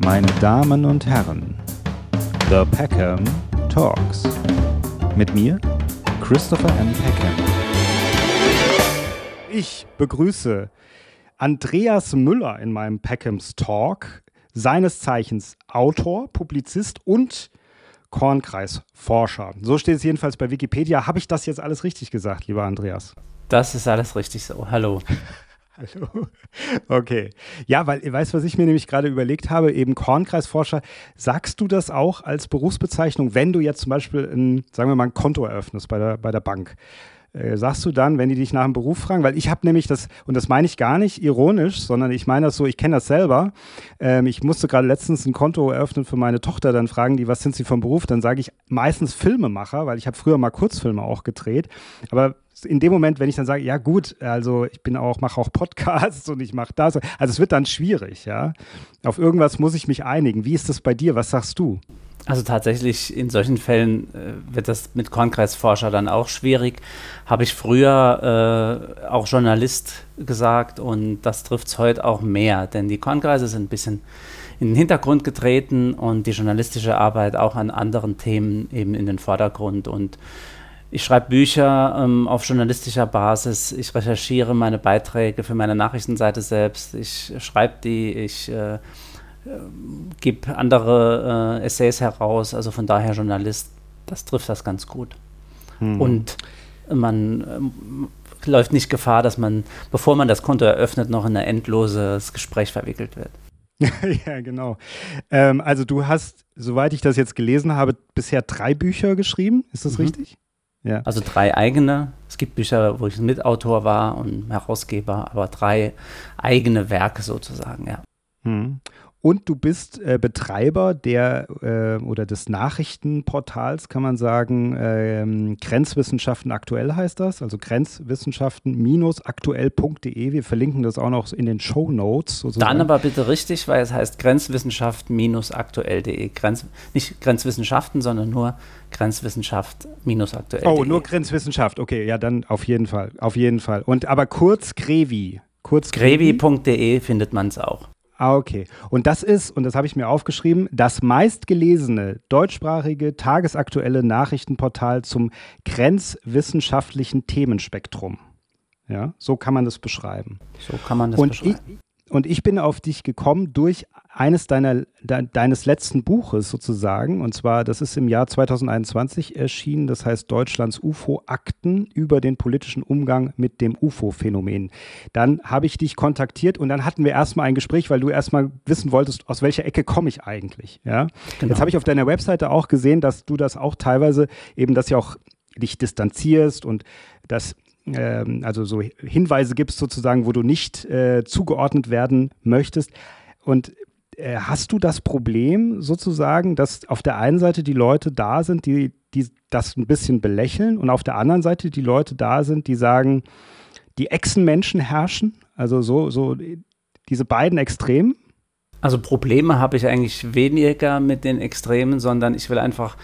meine Damen und Herren, The Peckham Talks. Mit mir, Christopher M. Peckham. Ich begrüße Andreas Müller in meinem Peckhams Talk, seines Zeichens Autor, Publizist und Kornkreisforscher. So steht es jedenfalls bei Wikipedia. Habe ich das jetzt alles richtig gesagt, lieber Andreas? Das ist alles richtig so. Hallo. Hallo. Okay. Ja, weil, weißt du, was ich mir nämlich gerade überlegt habe? Eben Kornkreisforscher. Sagst du das auch als Berufsbezeichnung, wenn du jetzt zum Beispiel ein, sagen wir mal, ein Konto eröffnest bei der, bei der Bank? Äh, sagst du dann, wenn die dich nach dem Beruf fragen, weil ich habe nämlich das, und das meine ich gar nicht ironisch, sondern ich meine das so, ich kenne das selber. Ähm, ich musste gerade letztens ein Konto eröffnen für meine Tochter, dann fragen die, was sind sie vom Beruf? Dann sage ich meistens Filmemacher, weil ich habe früher mal Kurzfilme auch gedreht. Aber in dem Moment, wenn ich dann sage, ja gut, also ich bin auch, mache auch Podcasts und ich mache das, also es wird dann schwierig, ja. Auf irgendwas muss ich mich einigen. Wie ist das bei dir? Was sagst du? Also tatsächlich in solchen Fällen äh, wird das mit Kornkreisforscher dann auch schwierig. Habe ich früher äh, auch Journalist gesagt und das trifft es heute auch mehr, denn die Kornkreise sind ein bisschen in den Hintergrund getreten und die journalistische Arbeit auch an anderen Themen eben in den Vordergrund und ich schreibe Bücher ähm, auf journalistischer Basis. Ich recherchiere meine Beiträge für meine Nachrichtenseite selbst. Ich schreibe die. Ich äh, äh, gebe andere äh, Essays heraus. Also von daher Journalist. Das trifft das ganz gut. Hm. Und man ähm, läuft nicht Gefahr, dass man, bevor man das Konto eröffnet, noch in ein endloses Gespräch verwickelt wird. ja, genau. Ähm, also du hast, soweit ich das jetzt gelesen habe, bisher drei Bücher geschrieben. Ist das mhm. richtig? Ja. Also drei eigene. Es gibt Bücher, wo ich Mitautor war und Herausgeber, aber drei eigene Werke sozusagen, ja. Hm. Und du bist äh, Betreiber der äh, oder des Nachrichtenportals, kann man sagen, ähm, Grenzwissenschaften aktuell heißt das, also grenzwissenschaften-aktuell.de. Wir verlinken das auch noch in den Show Notes. Dann aber bitte richtig, weil es heißt grenzwissenschaften-aktuell.de. Grenz, nicht Grenzwissenschaften, sondern nur Grenzwissenschaft-aktuell.de. Oh, nur Grenzwissenschaft. Okay, ja, dann auf jeden Fall, auf jeden Fall. Und aber kurz Grevi. Kurz Grevi.de findet man es auch. Ah, okay. Und das ist, und das habe ich mir aufgeschrieben, das meistgelesene deutschsprachige tagesaktuelle Nachrichtenportal zum grenzwissenschaftlichen Themenspektrum. Ja, so kann man das beschreiben. So kann man das und beschreiben. Ich, und ich bin auf dich gekommen durch eines deiner, de, deines letzten Buches sozusagen. Und zwar, das ist im Jahr 2021 erschienen. Das heißt Deutschlands UFO-Akten über den politischen Umgang mit dem UFO-Phänomen. Dann habe ich dich kontaktiert und dann hatten wir erstmal ein Gespräch, weil du erstmal wissen wolltest, aus welcher Ecke komme ich eigentlich. Ja? Genau. Jetzt habe ich auf deiner Webseite auch gesehen, dass du das auch teilweise eben, dass ja auch dich distanzierst und dass ähm, also so Hinweise gibst sozusagen, wo du nicht äh, zugeordnet werden möchtest. Und hast du das Problem sozusagen, dass auf der einen Seite die Leute da sind, die, die das ein bisschen belächeln und auf der anderen Seite die Leute da sind, die sagen, die Echsenmenschen herrschen? Also so, so diese beiden Extremen? Also Probleme habe ich eigentlich weniger mit den Extremen, sondern ich will einfach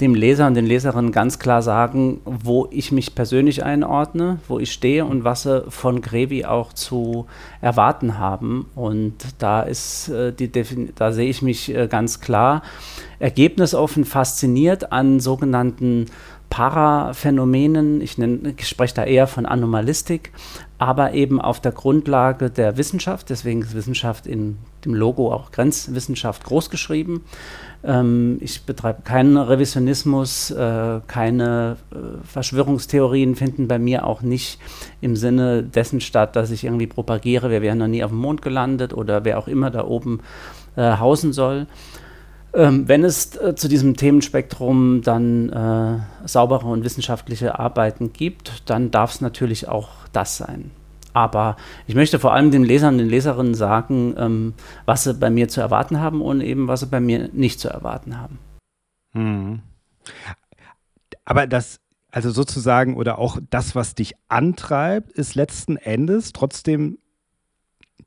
dem Leser und den Leserinnen ganz klar sagen, wo ich mich persönlich einordne, wo ich stehe und was sie von Grevi auch zu erwarten haben. Und da ist äh, die da sehe ich mich äh, ganz klar. Ergebnisoffen fasziniert an sogenannten Paraphänomenen, ich, ich spreche da eher von Anomalistik, aber eben auf der Grundlage der Wissenschaft, deswegen ist Wissenschaft in dem Logo auch Grenzwissenschaft großgeschrieben. Ähm, ich betreibe keinen Revisionismus, äh, keine äh, Verschwörungstheorien finden bei mir auch nicht im Sinne dessen statt, dass ich irgendwie propagiere, wir wären noch nie auf dem Mond gelandet oder wer auch immer da oben äh, hausen soll. Ähm, wenn es äh, zu diesem Themenspektrum dann äh, saubere und wissenschaftliche Arbeiten gibt, dann darf es natürlich auch das sein. Aber ich möchte vor allem den Lesern und den Leserinnen sagen, ähm, was sie bei mir zu erwarten haben und eben was sie bei mir nicht zu erwarten haben. Hm. Aber das, also sozusagen, oder auch das, was dich antreibt, ist letzten Endes trotzdem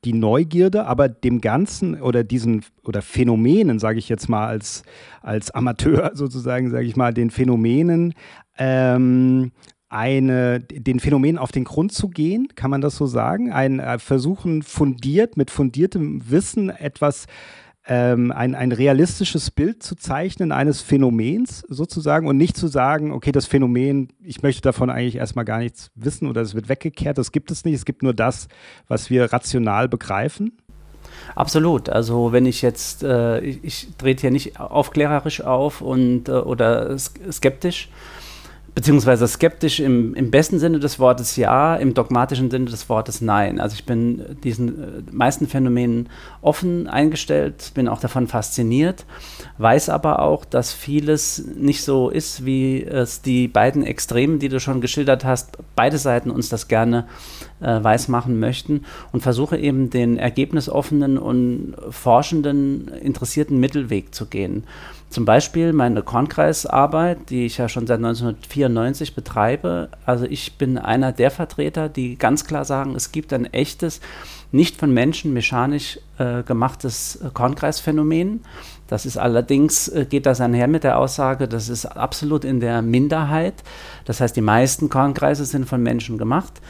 die Neugierde, aber dem Ganzen oder diesen oder Phänomenen, sage ich jetzt mal als, als Amateur sozusagen, sage ich mal, den Phänomenen ähm, eine, den Phänomen auf den Grund zu gehen, kann man das so sagen? Ein äh, Versuchen fundiert, mit fundiertem Wissen etwas ähm, ein, ein realistisches Bild zu zeichnen eines Phänomens sozusagen und nicht zu sagen, okay, das Phänomen, ich möchte davon eigentlich erstmal gar nichts wissen oder es wird weggekehrt, das gibt es nicht, es gibt nur das, was wir rational begreifen. Absolut. Also wenn ich jetzt, äh, ich, ich trete hier nicht aufklärerisch auf und äh, oder skeptisch, beziehungsweise skeptisch im, im besten Sinne des Wortes ja, im dogmatischen Sinne des Wortes nein. Also ich bin diesen äh, meisten Phänomenen offen eingestellt, bin auch davon fasziniert, weiß aber auch, dass vieles nicht so ist, wie es die beiden Extremen, die du schon geschildert hast, beide Seiten uns das gerne äh, weismachen möchten und versuche eben den ergebnisoffenen und forschenden, interessierten Mittelweg zu gehen. Zum Beispiel meine Kornkreisarbeit, die ich ja schon seit 1994 betreibe. Also ich bin einer der Vertreter, die ganz klar sagen, es gibt ein echtes, nicht von Menschen mechanisch äh, gemachtes äh, Kornkreisphänomen. Das ist allerdings, äh, geht das einher mit der Aussage, das ist absolut in der Minderheit. Das heißt, die meisten Kornkreise sind von Menschen gemacht.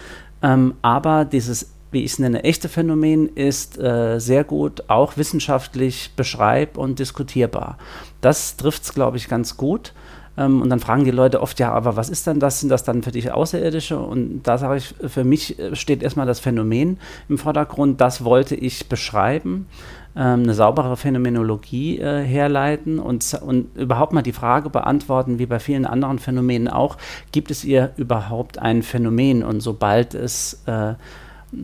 Ähm, aber dieses wie ich es nenne, echte Phänomen ist äh, sehr gut auch wissenschaftlich beschreib- und diskutierbar. Das trifft es, glaube ich, ganz gut. Ähm, und dann fragen die Leute oft, ja, aber was ist denn das? Sind das dann für dich Außerirdische? Und da sage ich, für mich äh, steht erstmal das Phänomen im Vordergrund. Das wollte ich beschreiben, ähm, eine saubere Phänomenologie äh, herleiten und, und überhaupt mal die Frage beantworten, wie bei vielen anderen Phänomenen auch, gibt es ihr überhaupt ein Phänomen? Und sobald es äh,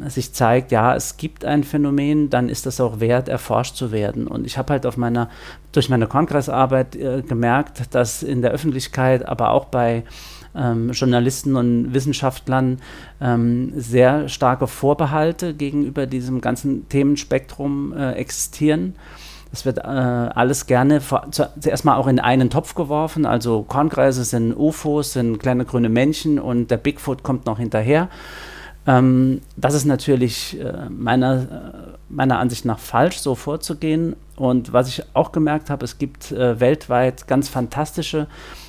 sich zeigt, ja, es gibt ein Phänomen, dann ist das auch wert, erforscht zu werden. Und ich habe halt auf meiner, durch meine Kongressarbeit äh, gemerkt, dass in der Öffentlichkeit, aber auch bei ähm, Journalisten und Wissenschaftlern ähm, sehr starke Vorbehalte gegenüber diesem ganzen Themenspektrum äh, existieren. Es wird äh, alles gerne vor, zuerst mal auch in einen Topf geworfen. Also Kornkreise sind UFOs, sind kleine grüne Männchen und der Bigfoot kommt noch hinterher. Ähm, das ist natürlich äh, meiner, äh, meiner Ansicht nach falsch, so vorzugehen. Und was ich auch gemerkt habe, es gibt äh, weltweit ganz fantastische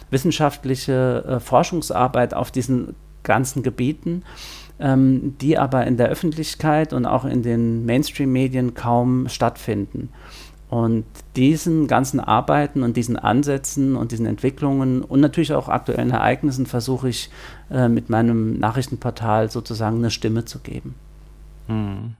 wissenschaftliche äh, Forschungsarbeit auf diesen ganzen Gebieten, ähm, die aber in der Öffentlichkeit und auch in den Mainstream-Medien kaum stattfinden. Und diesen ganzen Arbeiten und diesen Ansätzen und diesen Entwicklungen und natürlich auch aktuellen Ereignissen versuche ich äh, mit meinem Nachrichtenportal sozusagen eine Stimme zu geben. Hm.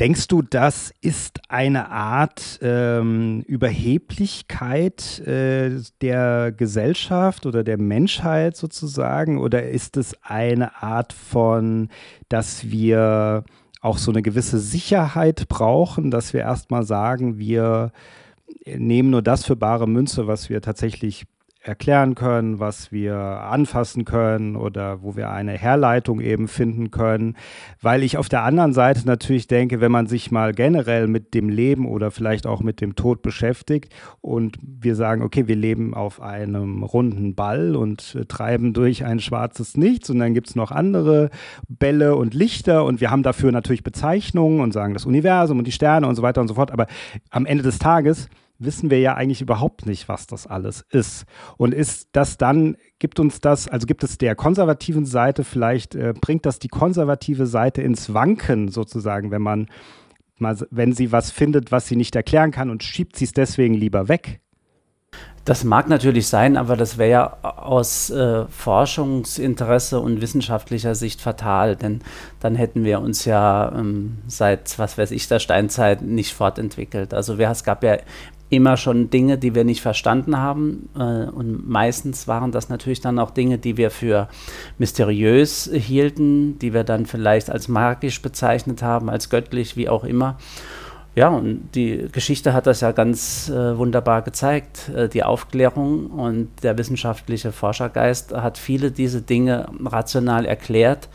Denkst du, das ist eine Art ähm, Überheblichkeit äh, der Gesellschaft oder der Menschheit sozusagen? Oder ist es eine Art von, dass wir auch so eine gewisse Sicherheit brauchen, dass wir erstmal sagen, wir nehmen nur das für bare Münze, was wir tatsächlich erklären können, was wir anfassen können oder wo wir eine Herleitung eben finden können. Weil ich auf der anderen Seite natürlich denke, wenn man sich mal generell mit dem Leben oder vielleicht auch mit dem Tod beschäftigt und wir sagen, okay, wir leben auf einem runden Ball und äh, treiben durch ein schwarzes Nichts und dann gibt es noch andere Bälle und Lichter und wir haben dafür natürlich Bezeichnungen und sagen das Universum und die Sterne und so weiter und so fort. Aber am Ende des Tages wissen wir ja eigentlich überhaupt nicht, was das alles ist. Und ist das dann, gibt uns das, also gibt es der konservativen Seite vielleicht, äh, bringt das die konservative Seite ins Wanken sozusagen, wenn man mal, wenn sie was findet, was sie nicht erklären kann und schiebt sie es deswegen lieber weg? Das mag natürlich sein, aber das wäre ja aus äh, Forschungsinteresse und wissenschaftlicher Sicht fatal, denn dann hätten wir uns ja ähm, seit, was weiß ich, der Steinzeit nicht fortentwickelt. Also wir, es gab ja immer schon Dinge, die wir nicht verstanden haben. Äh, und meistens waren das natürlich dann auch Dinge, die wir für mysteriös hielten, die wir dann vielleicht als magisch bezeichnet haben, als göttlich, wie auch immer. Ja, und die Geschichte hat das ja ganz äh, wunderbar gezeigt. Äh, die Aufklärung und der wissenschaftliche Forschergeist hat viele diese Dinge rational erklärt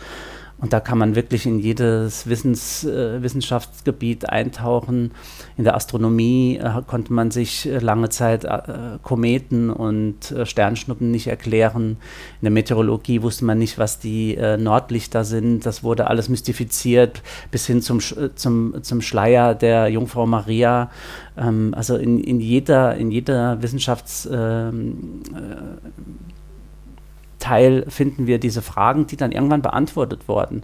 und da kann man wirklich in jedes Wissens, äh, Wissenschaftsgebiet eintauchen. In der Astronomie äh, konnte man sich äh, lange Zeit äh, Kometen und äh, Sternschnuppen nicht erklären. In der Meteorologie wusste man nicht, was die äh, Nordlichter sind. Das wurde alles mystifiziert bis hin zum, zum, zum Schleier der Jungfrau Maria. Ähm, also in, in, jeder, in jeder Wissenschafts ähm, Teil finden wir diese Fragen, die dann irgendwann beantwortet wurden.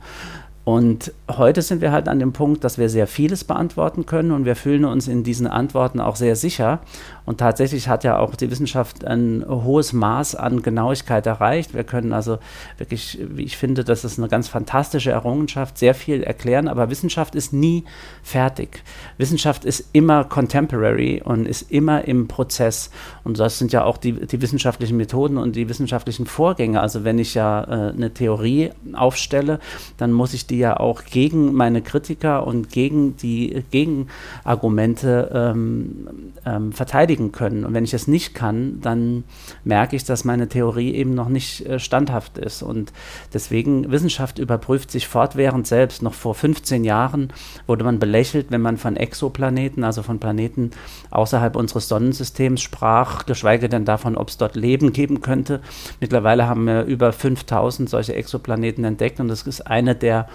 Und heute sind wir halt an dem Punkt, dass wir sehr vieles beantworten können und wir fühlen uns in diesen Antworten auch sehr sicher. Und tatsächlich hat ja auch die Wissenschaft ein hohes Maß an Genauigkeit erreicht. Wir können also wirklich, wie ich finde, das ist eine ganz fantastische Errungenschaft, sehr viel erklären, aber Wissenschaft ist nie fertig. Wissenschaft ist immer contemporary und ist immer im Prozess. Und das sind ja auch die, die wissenschaftlichen Methoden und die wissenschaftlichen Vorgänge. Also wenn ich ja äh, eine Theorie aufstelle, dann muss ich die die ja auch gegen meine Kritiker und gegen die Gegenargumente ähm, ähm, verteidigen können. Und wenn ich das nicht kann, dann merke ich, dass meine Theorie eben noch nicht äh, standhaft ist. Und deswegen, Wissenschaft überprüft sich fortwährend selbst. Noch vor 15 Jahren wurde man belächelt, wenn man von Exoplaneten, also von Planeten außerhalb unseres Sonnensystems sprach, geschweige denn davon, ob es dort Leben geben könnte. Mittlerweile haben wir über 5000 solche Exoplaneten entdeckt und das ist eine der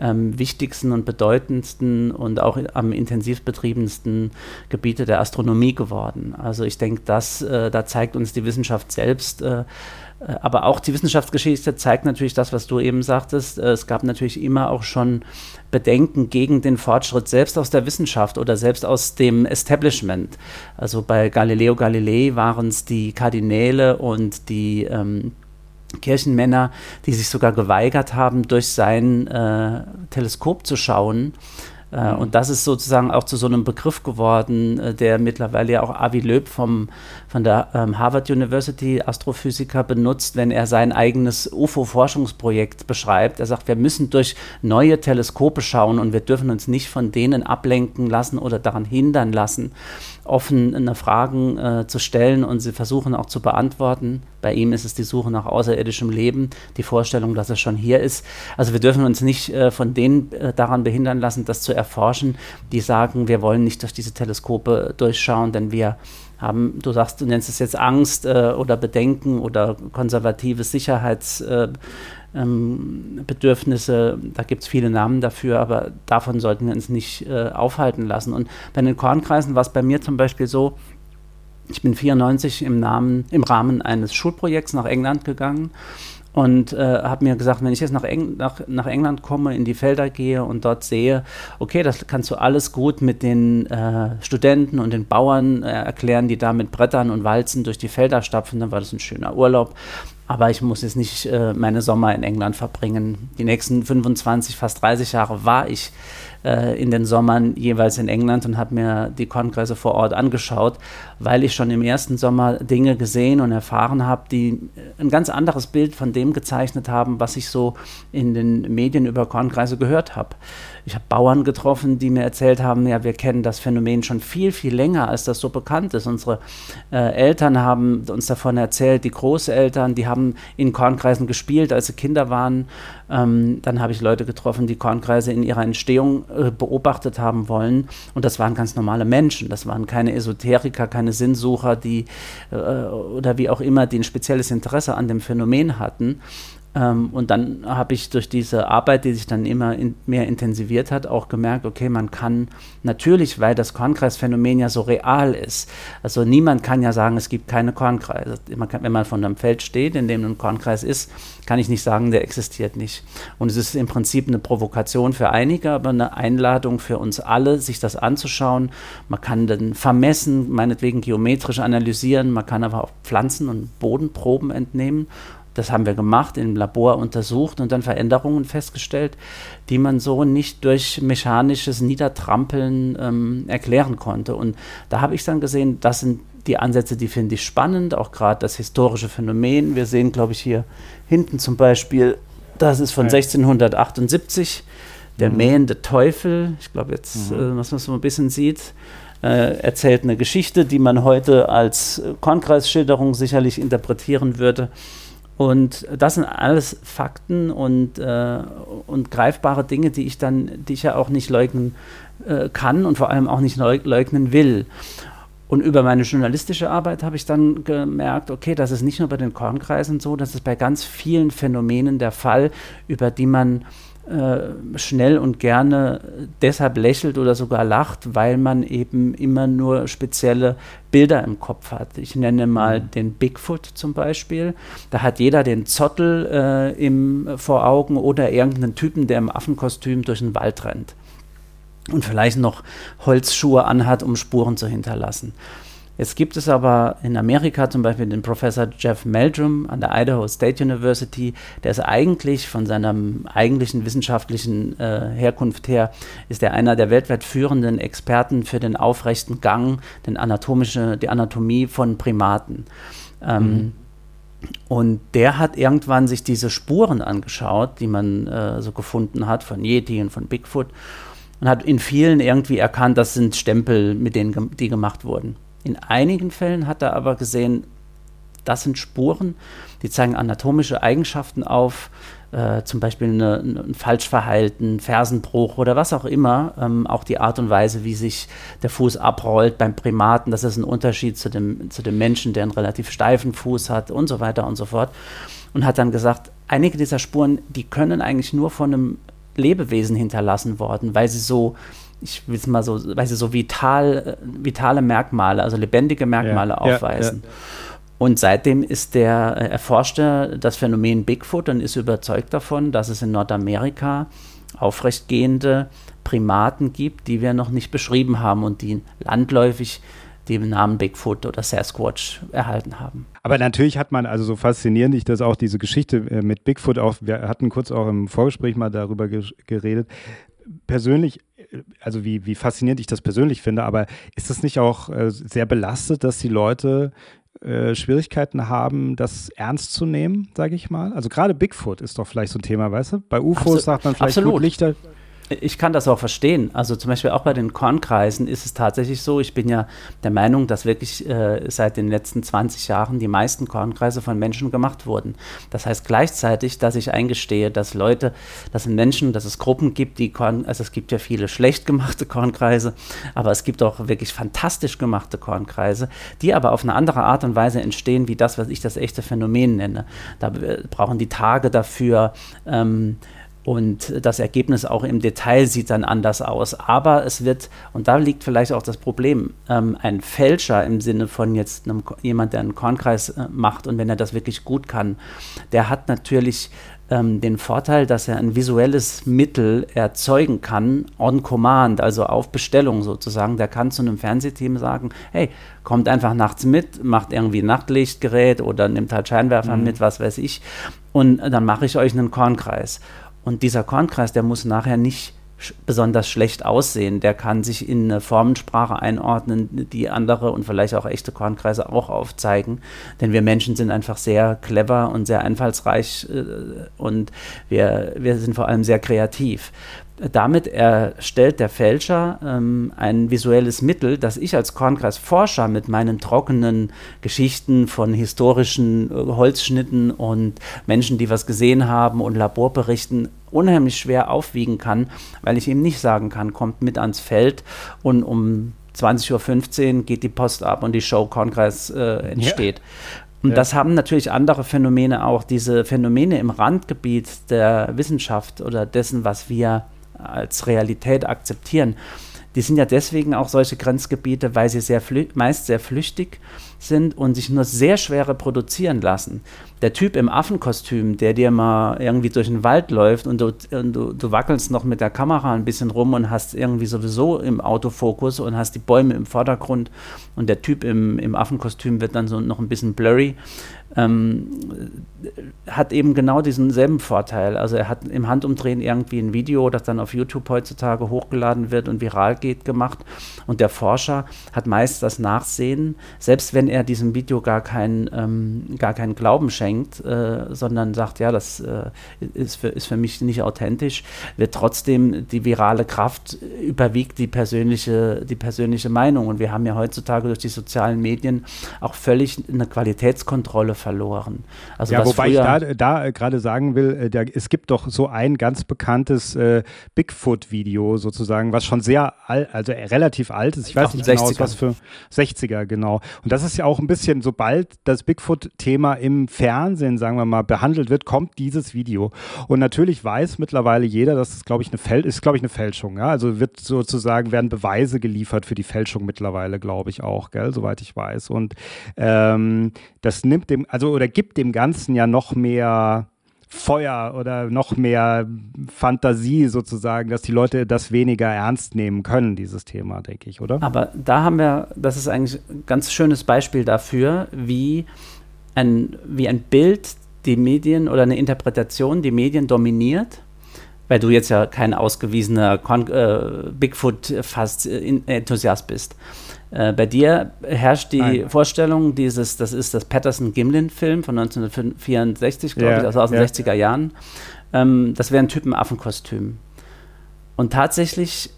ähm, wichtigsten und bedeutendsten und auch am intensiv betriebensten Gebiete der Astronomie geworden. Also ich denke, das, äh, da zeigt uns die Wissenschaft selbst, äh, äh, aber auch die Wissenschaftsgeschichte zeigt natürlich das, was du eben sagtest. Äh, es gab natürlich immer auch schon Bedenken gegen den Fortschritt, selbst aus der Wissenschaft oder selbst aus dem Establishment. Also bei Galileo Galilei waren es die Kardinäle und die ähm, Kirchenmänner, die sich sogar geweigert haben, durch sein äh, Teleskop zu schauen. Äh, mhm. Und das ist sozusagen auch zu so einem Begriff geworden, äh, der mittlerweile ja auch Avi Löb vom, von der ähm, Harvard University Astrophysiker benutzt, wenn er sein eigenes UFO-Forschungsprojekt beschreibt. Er sagt, wir müssen durch neue Teleskope schauen und wir dürfen uns nicht von denen ablenken lassen oder daran hindern lassen, offene Fragen äh, zu stellen und sie versuchen auch zu beantworten. Bei ihm ist es die Suche nach außerirdischem Leben, die Vorstellung, dass er schon hier ist. Also wir dürfen uns nicht äh, von denen äh, daran behindern lassen, das zu erforschen, die sagen, wir wollen nicht durch diese Teleskope durchschauen, denn wir haben, du sagst, du nennst es jetzt Angst äh, oder Bedenken oder konservatives Sicherheits äh, ähm, Bedürfnisse, da gibt es viele Namen dafür, aber davon sollten wir uns nicht äh, aufhalten lassen. Und bei den Kornkreisen war es bei mir zum Beispiel so, ich bin 94 im, Namen, im Rahmen eines Schulprojekts nach England gegangen und äh, habe mir gesagt, wenn ich jetzt nach, Eng nach, nach, England komme, in die Felder gehe und dort sehe, okay, das kannst du alles gut mit den äh, Studenten und den Bauern äh, erklären, die da mit Brettern und Walzen durch die Felder stapfen, dann war das ein schöner Urlaub. Aber ich muss jetzt nicht äh, meine Sommer in England verbringen. Die nächsten 25, fast 30 Jahre war ich äh, in den Sommern jeweils in England und habe mir die Kongresse vor Ort angeschaut, weil ich schon im ersten Sommer Dinge gesehen und erfahren habe, die ein ganz anderes Bild von dem gezeichnet haben, was ich so in den Medien über Kornkreise gehört habe. Ich habe Bauern getroffen, die mir erzählt haben, ja, wir kennen das Phänomen schon viel, viel länger, als das so bekannt ist. Unsere äh, Eltern haben uns davon erzählt, die Großeltern, die haben in Kornkreisen gespielt, als sie Kinder waren. Ähm, dann habe ich Leute getroffen, die Kornkreise in ihrer Entstehung äh, beobachtet haben wollen. Und das waren ganz normale Menschen. Das waren keine Esoteriker, keine Sinnsucher, die äh, oder wie auch immer, die ein spezielles Interesse an dem Phänomen hatten. Ähm, und dann habe ich durch diese Arbeit, die sich dann immer in, mehr intensiviert hat, auch gemerkt, okay, man kann natürlich, weil das Kornkreisphänomen ja so real ist, also niemand kann ja sagen, es gibt keine Kornkreise. Man kann, wenn man von einem Feld steht, in dem ein Kornkreis ist, kann ich nicht sagen, der existiert nicht. Und es ist im Prinzip eine Provokation für einige, aber eine Einladung für uns alle, sich das anzuschauen. Man kann dann vermessen, meinetwegen geometrisch analysieren, man kann aber auch Pflanzen- und Bodenproben entnehmen das haben wir gemacht, im Labor untersucht und dann Veränderungen festgestellt, die man so nicht durch mechanisches Niedertrampeln ähm, erklären konnte. Und da habe ich dann gesehen, das sind die Ansätze, die finde ich spannend, auch gerade das historische Phänomen. Wir sehen, glaube ich, hier hinten zum Beispiel, das ist von ja. 1678, der mhm. mähende Teufel. Ich glaube jetzt, mhm. äh, was man so ein bisschen sieht. Äh, erzählt eine Geschichte, die man heute als Kornkreisschilderung sicherlich interpretieren würde. Und das sind alles Fakten und, äh, und greifbare Dinge, die ich dann, die ich ja auch nicht leugnen äh, kann und vor allem auch nicht leugnen will. Und über meine journalistische Arbeit habe ich dann gemerkt, okay, das ist nicht nur bei den Kornkreisen so, das ist bei ganz vielen Phänomenen der Fall, über die man äh, schnell und gerne deshalb lächelt oder sogar lacht, weil man eben immer nur spezielle Bilder im Kopf hat. Ich nenne mal mhm. den Bigfoot zum Beispiel. Da hat jeder den Zottel äh, im, vor Augen oder irgendeinen Typen, der im Affenkostüm durch den Wald rennt und vielleicht noch Holzschuhe anhat, um Spuren zu hinterlassen. Jetzt gibt es aber in Amerika zum Beispiel den Professor Jeff Meldrum an der Idaho State University, der ist eigentlich von seiner eigentlichen wissenschaftlichen äh, Herkunft her, ist er einer der weltweit führenden Experten für den aufrechten Gang, den anatomische, die Anatomie von Primaten. Ähm, mhm. Und der hat irgendwann sich diese Spuren angeschaut, die man äh, so gefunden hat von Yeti und von Bigfoot und hat in vielen irgendwie erkannt, das sind Stempel, mit denen die gemacht wurden. In einigen Fällen hat er aber gesehen, das sind Spuren, die zeigen anatomische Eigenschaften auf, äh, zum Beispiel eine, ein Falschverhalten, Fersenbruch oder was auch immer. Ähm, auch die Art und Weise, wie sich der Fuß abrollt beim Primaten, das ist ein Unterschied zu dem, zu dem Menschen, der einen relativ steifen Fuß hat und so weiter und so fort. Und hat dann gesagt, einige dieser Spuren, die können eigentlich nur von einem Lebewesen hinterlassen worden, weil sie so ich will es mal so, weil sie so vital, vitale Merkmale, also lebendige Merkmale ja, aufweisen. Ja, ja. Und seitdem ist der äh, erforschte das Phänomen Bigfoot und ist überzeugt davon, dass es in Nordamerika aufrechtgehende Primaten gibt, die wir noch nicht beschrieben haben und die landläufig den Namen Bigfoot oder Sasquatch erhalten haben. Aber natürlich hat man, also so faszinierend ich das auch, diese Geschichte äh, mit Bigfoot auch, wir hatten kurz auch im Vorgespräch mal darüber geredet, persönlich, also wie, wie faszinierend ich das persönlich finde, aber ist das nicht auch äh, sehr belastet, dass die Leute äh, Schwierigkeiten haben, das ernst zu nehmen, sage ich mal? Also gerade Bigfoot ist doch vielleicht so ein Thema, weißt du? Bei UFOs Absolut. sagt man vielleicht Absolut. gut Lichter ich kann das auch verstehen. Also zum Beispiel auch bei den Kornkreisen ist es tatsächlich so, ich bin ja der Meinung, dass wirklich äh, seit den letzten 20 Jahren die meisten Kornkreise von Menschen gemacht wurden. Das heißt gleichzeitig, dass ich eingestehe, dass Leute, dass es Menschen, dass es Gruppen gibt, die Korn, also es gibt ja viele schlecht gemachte Kornkreise, aber es gibt auch wirklich fantastisch gemachte Kornkreise, die aber auf eine andere Art und Weise entstehen, wie das, was ich das echte Phänomen nenne. Da äh, brauchen die Tage dafür. Ähm, und das Ergebnis auch im Detail sieht dann anders aus. Aber es wird, und da liegt vielleicht auch das Problem, ähm, ein Fälscher im Sinne von jetzt einem, jemand, der einen Kornkreis äh, macht und wenn er das wirklich gut kann, der hat natürlich ähm, den Vorteil, dass er ein visuelles Mittel erzeugen kann, on command, also auf Bestellung sozusagen. Der kann zu einem Fernsehteam sagen, hey, kommt einfach nachts mit, macht irgendwie Nachtlichtgerät oder nimmt halt Scheinwerfer mhm. mit, was weiß ich. Und dann mache ich euch einen Kornkreis. Und dieser Kornkreis, der muss nachher nicht besonders schlecht aussehen. Der kann sich in eine Formensprache einordnen, die andere und vielleicht auch echte Kornkreise auch aufzeigen. Denn wir Menschen sind einfach sehr clever und sehr einfallsreich äh, und wir, wir sind vor allem sehr kreativ damit erstellt der Fälscher ähm, ein visuelles Mittel, das ich als Kornkreisforscher mit meinen trockenen Geschichten von historischen äh, Holzschnitten und Menschen, die was gesehen haben und Laborberichten unheimlich schwer aufwiegen kann, weil ich ihm nicht sagen kann, kommt mit ans Feld und um 20.15 Uhr geht die Post ab und die Show Kornkreis äh, entsteht. Ja. Und ja. das haben natürlich andere Phänomene auch. Diese Phänomene im Randgebiet der Wissenschaft oder dessen, was wir als Realität akzeptieren. Die sind ja deswegen auch solche Grenzgebiete, weil sie sehr meist sehr flüchtig sind und sich nur sehr schwer reproduzieren lassen. Der Typ im Affenkostüm, der dir mal irgendwie durch den Wald läuft und du, und du, du wackelst noch mit der Kamera ein bisschen rum und hast irgendwie sowieso im Autofokus und hast die Bäume im Vordergrund und der Typ im, im Affenkostüm wird dann so noch ein bisschen blurry ähm, hat eben genau diesen selben Vorteil. Also er hat im Handumdrehen irgendwie ein Video, das dann auf YouTube heutzutage hochgeladen wird und viral geht, gemacht. Und der Forscher hat meist das Nachsehen, selbst wenn er diesem Video gar, kein, ähm, gar keinen Glauben schenkt, äh, sondern sagt, ja, das äh, ist, für, ist für mich nicht authentisch, wird trotzdem die virale Kraft überwiegt die persönliche, die persönliche Meinung. Und wir haben ja heutzutage durch die sozialen Medien auch völlig eine Qualitätskontrolle verloren. Also ja, wobei ich da, da gerade sagen will, äh, da, es gibt doch so ein ganz bekanntes äh, Bigfoot-Video sozusagen, was schon sehr alt, also relativ alt ist. Ich weiß nicht genau, was für 60er, genau. Und das ist ja auch ein bisschen, sobald das Bigfoot-Thema im Fernsehen, sagen wir mal, behandelt wird, kommt dieses Video. Und natürlich weiß mittlerweile jeder, dass es, glaube ich, eine Fäl ist, glaube ich, eine Fälschung. Ja? Also wird sozusagen, werden Beweise geliefert für die Fälschung mittlerweile, glaube ich auch, gell, soweit ich weiß. Und ähm, das nimmt dem, also oder gibt dem Ganzen ja noch mehr Feuer oder noch mehr Fantasie sozusagen, dass die Leute das weniger ernst nehmen können, dieses Thema, denke ich, oder? Aber da haben wir, das ist eigentlich ein ganz schönes Beispiel dafür, wie ein, wie ein Bild die Medien oder eine Interpretation die Medien dominiert weil du jetzt ja kein ausgewiesener äh, Bigfoot-Fast-Enthusiast bist. Äh, bei dir herrscht die Nein. Vorstellung dieses, das ist das Patterson-Gimlin-Film von 1964, glaube ja, ich, also aus den ja. 60er Jahren. Ähm, das wäre ein Typen-Affenkostüm. Und tatsächlich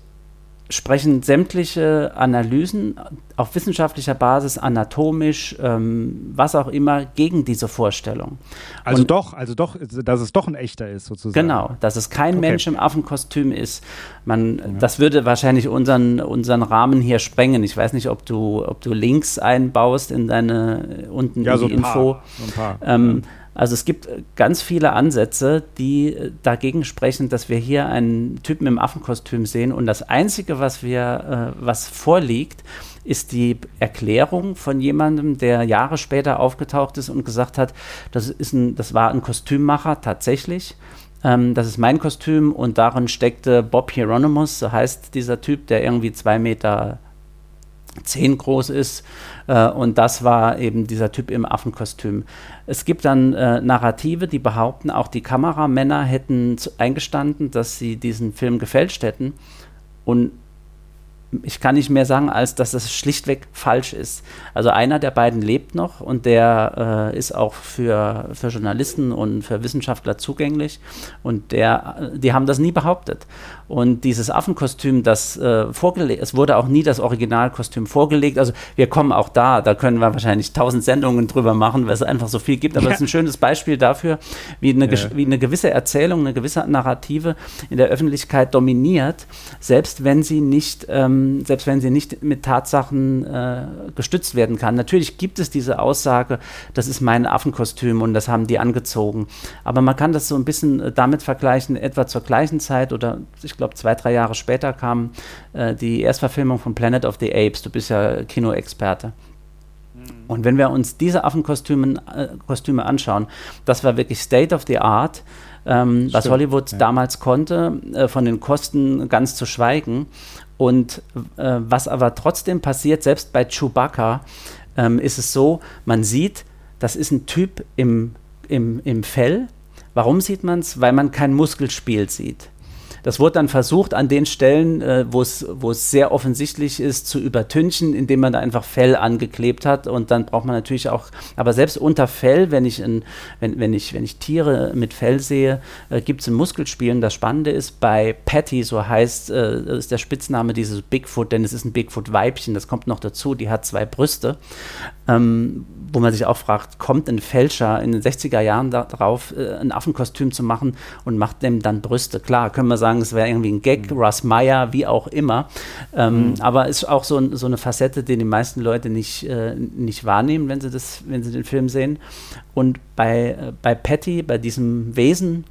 sprechen sämtliche Analysen auf wissenschaftlicher Basis, anatomisch, ähm, was auch immer, gegen diese Vorstellung. Also Und doch, also doch, dass es doch ein echter ist sozusagen. Genau, dass es kein okay. Mensch im Affenkostüm ist. Man, ja. das würde wahrscheinlich unseren, unseren Rahmen hier sprengen. Ich weiß nicht, ob du, ob du Links einbaust in deine unten ja, in so die Info. Paar, so ein paar. Ähm, ja also es gibt ganz viele Ansätze, die dagegen sprechen, dass wir hier einen Typen im Affenkostüm sehen. Und das Einzige, was wir, äh, was vorliegt, ist die Erklärung von jemandem, der Jahre später aufgetaucht ist und gesagt hat, das, ist ein, das war ein Kostümmacher tatsächlich. Ähm, das ist mein Kostüm und darin steckte Bob Hieronymus, so heißt dieser Typ, der irgendwie zwei Meter zehn groß ist. Äh, und das war eben dieser Typ im Affenkostüm. Es gibt dann äh, Narrative, die behaupten, auch die Kameramänner hätten eingestanden, dass sie diesen Film gefälscht hätten. Und ich kann nicht mehr sagen, als dass das schlichtweg falsch ist. Also einer der beiden lebt noch und der äh, ist auch für, für Journalisten und für Wissenschaftler zugänglich und der, die haben das nie behauptet. Und dieses Affenkostüm, das äh, vorgelegt, es wurde auch nie das Originalkostüm vorgelegt. Also wir kommen auch da, da können wir wahrscheinlich tausend Sendungen drüber machen, weil es einfach so viel gibt. Aber es ja. ist ein schönes Beispiel dafür, wie eine, ja. wie eine gewisse Erzählung, eine gewisse Narrative in der Öffentlichkeit dominiert, selbst wenn sie nicht ähm, selbst wenn sie nicht mit Tatsachen äh, gestützt werden kann. Natürlich gibt es diese Aussage, das ist mein Affenkostüm und das haben die angezogen. Aber man kann das so ein bisschen äh, damit vergleichen, etwa zur gleichen Zeit oder ich glaube zwei, drei Jahre später kam äh, die Erstverfilmung von Planet of the Apes. Du bist ja Kinoexperte. Mhm. Und wenn wir uns diese Affenkostüme äh, Kostüme anschauen, das war wirklich State of the Art, ähm, was Hollywood ja. damals konnte, äh, von den Kosten ganz zu schweigen. Und äh, was aber trotzdem passiert, selbst bei Chewbacca, ähm, ist es so, man sieht, das ist ein Typ im, im, im Fell. Warum sieht man es? Weil man kein Muskelspiel sieht. Das wurde dann versucht, an den Stellen, äh, wo es sehr offensichtlich ist, zu übertünchen, indem man da einfach Fell angeklebt hat. Und dann braucht man natürlich auch, aber selbst unter Fell, wenn ich, in, wenn, wenn ich, wenn ich Tiere mit Fell sehe, äh, gibt es ein Muskelspielen. Das Spannende ist, bei Patty, so heißt, äh, ist der Spitzname dieses Bigfoot, denn es ist ein Bigfoot-Weibchen, das kommt noch dazu, die hat zwei Brüste. Ähm, wo man sich auch fragt, kommt ein Fälscher in den 60er Jahren darauf, äh, ein Affenkostüm zu machen und macht dem dann Brüste? Klar, können wir sagen, es wäre irgendwie ein Gag, mhm. Russ Meyer, wie auch immer. Ähm, mhm. Aber ist auch so, so eine Facette, die die meisten Leute nicht, äh, nicht wahrnehmen, wenn sie, das, wenn sie den Film sehen. Und bei, äh, bei Patty, bei diesem Wesen,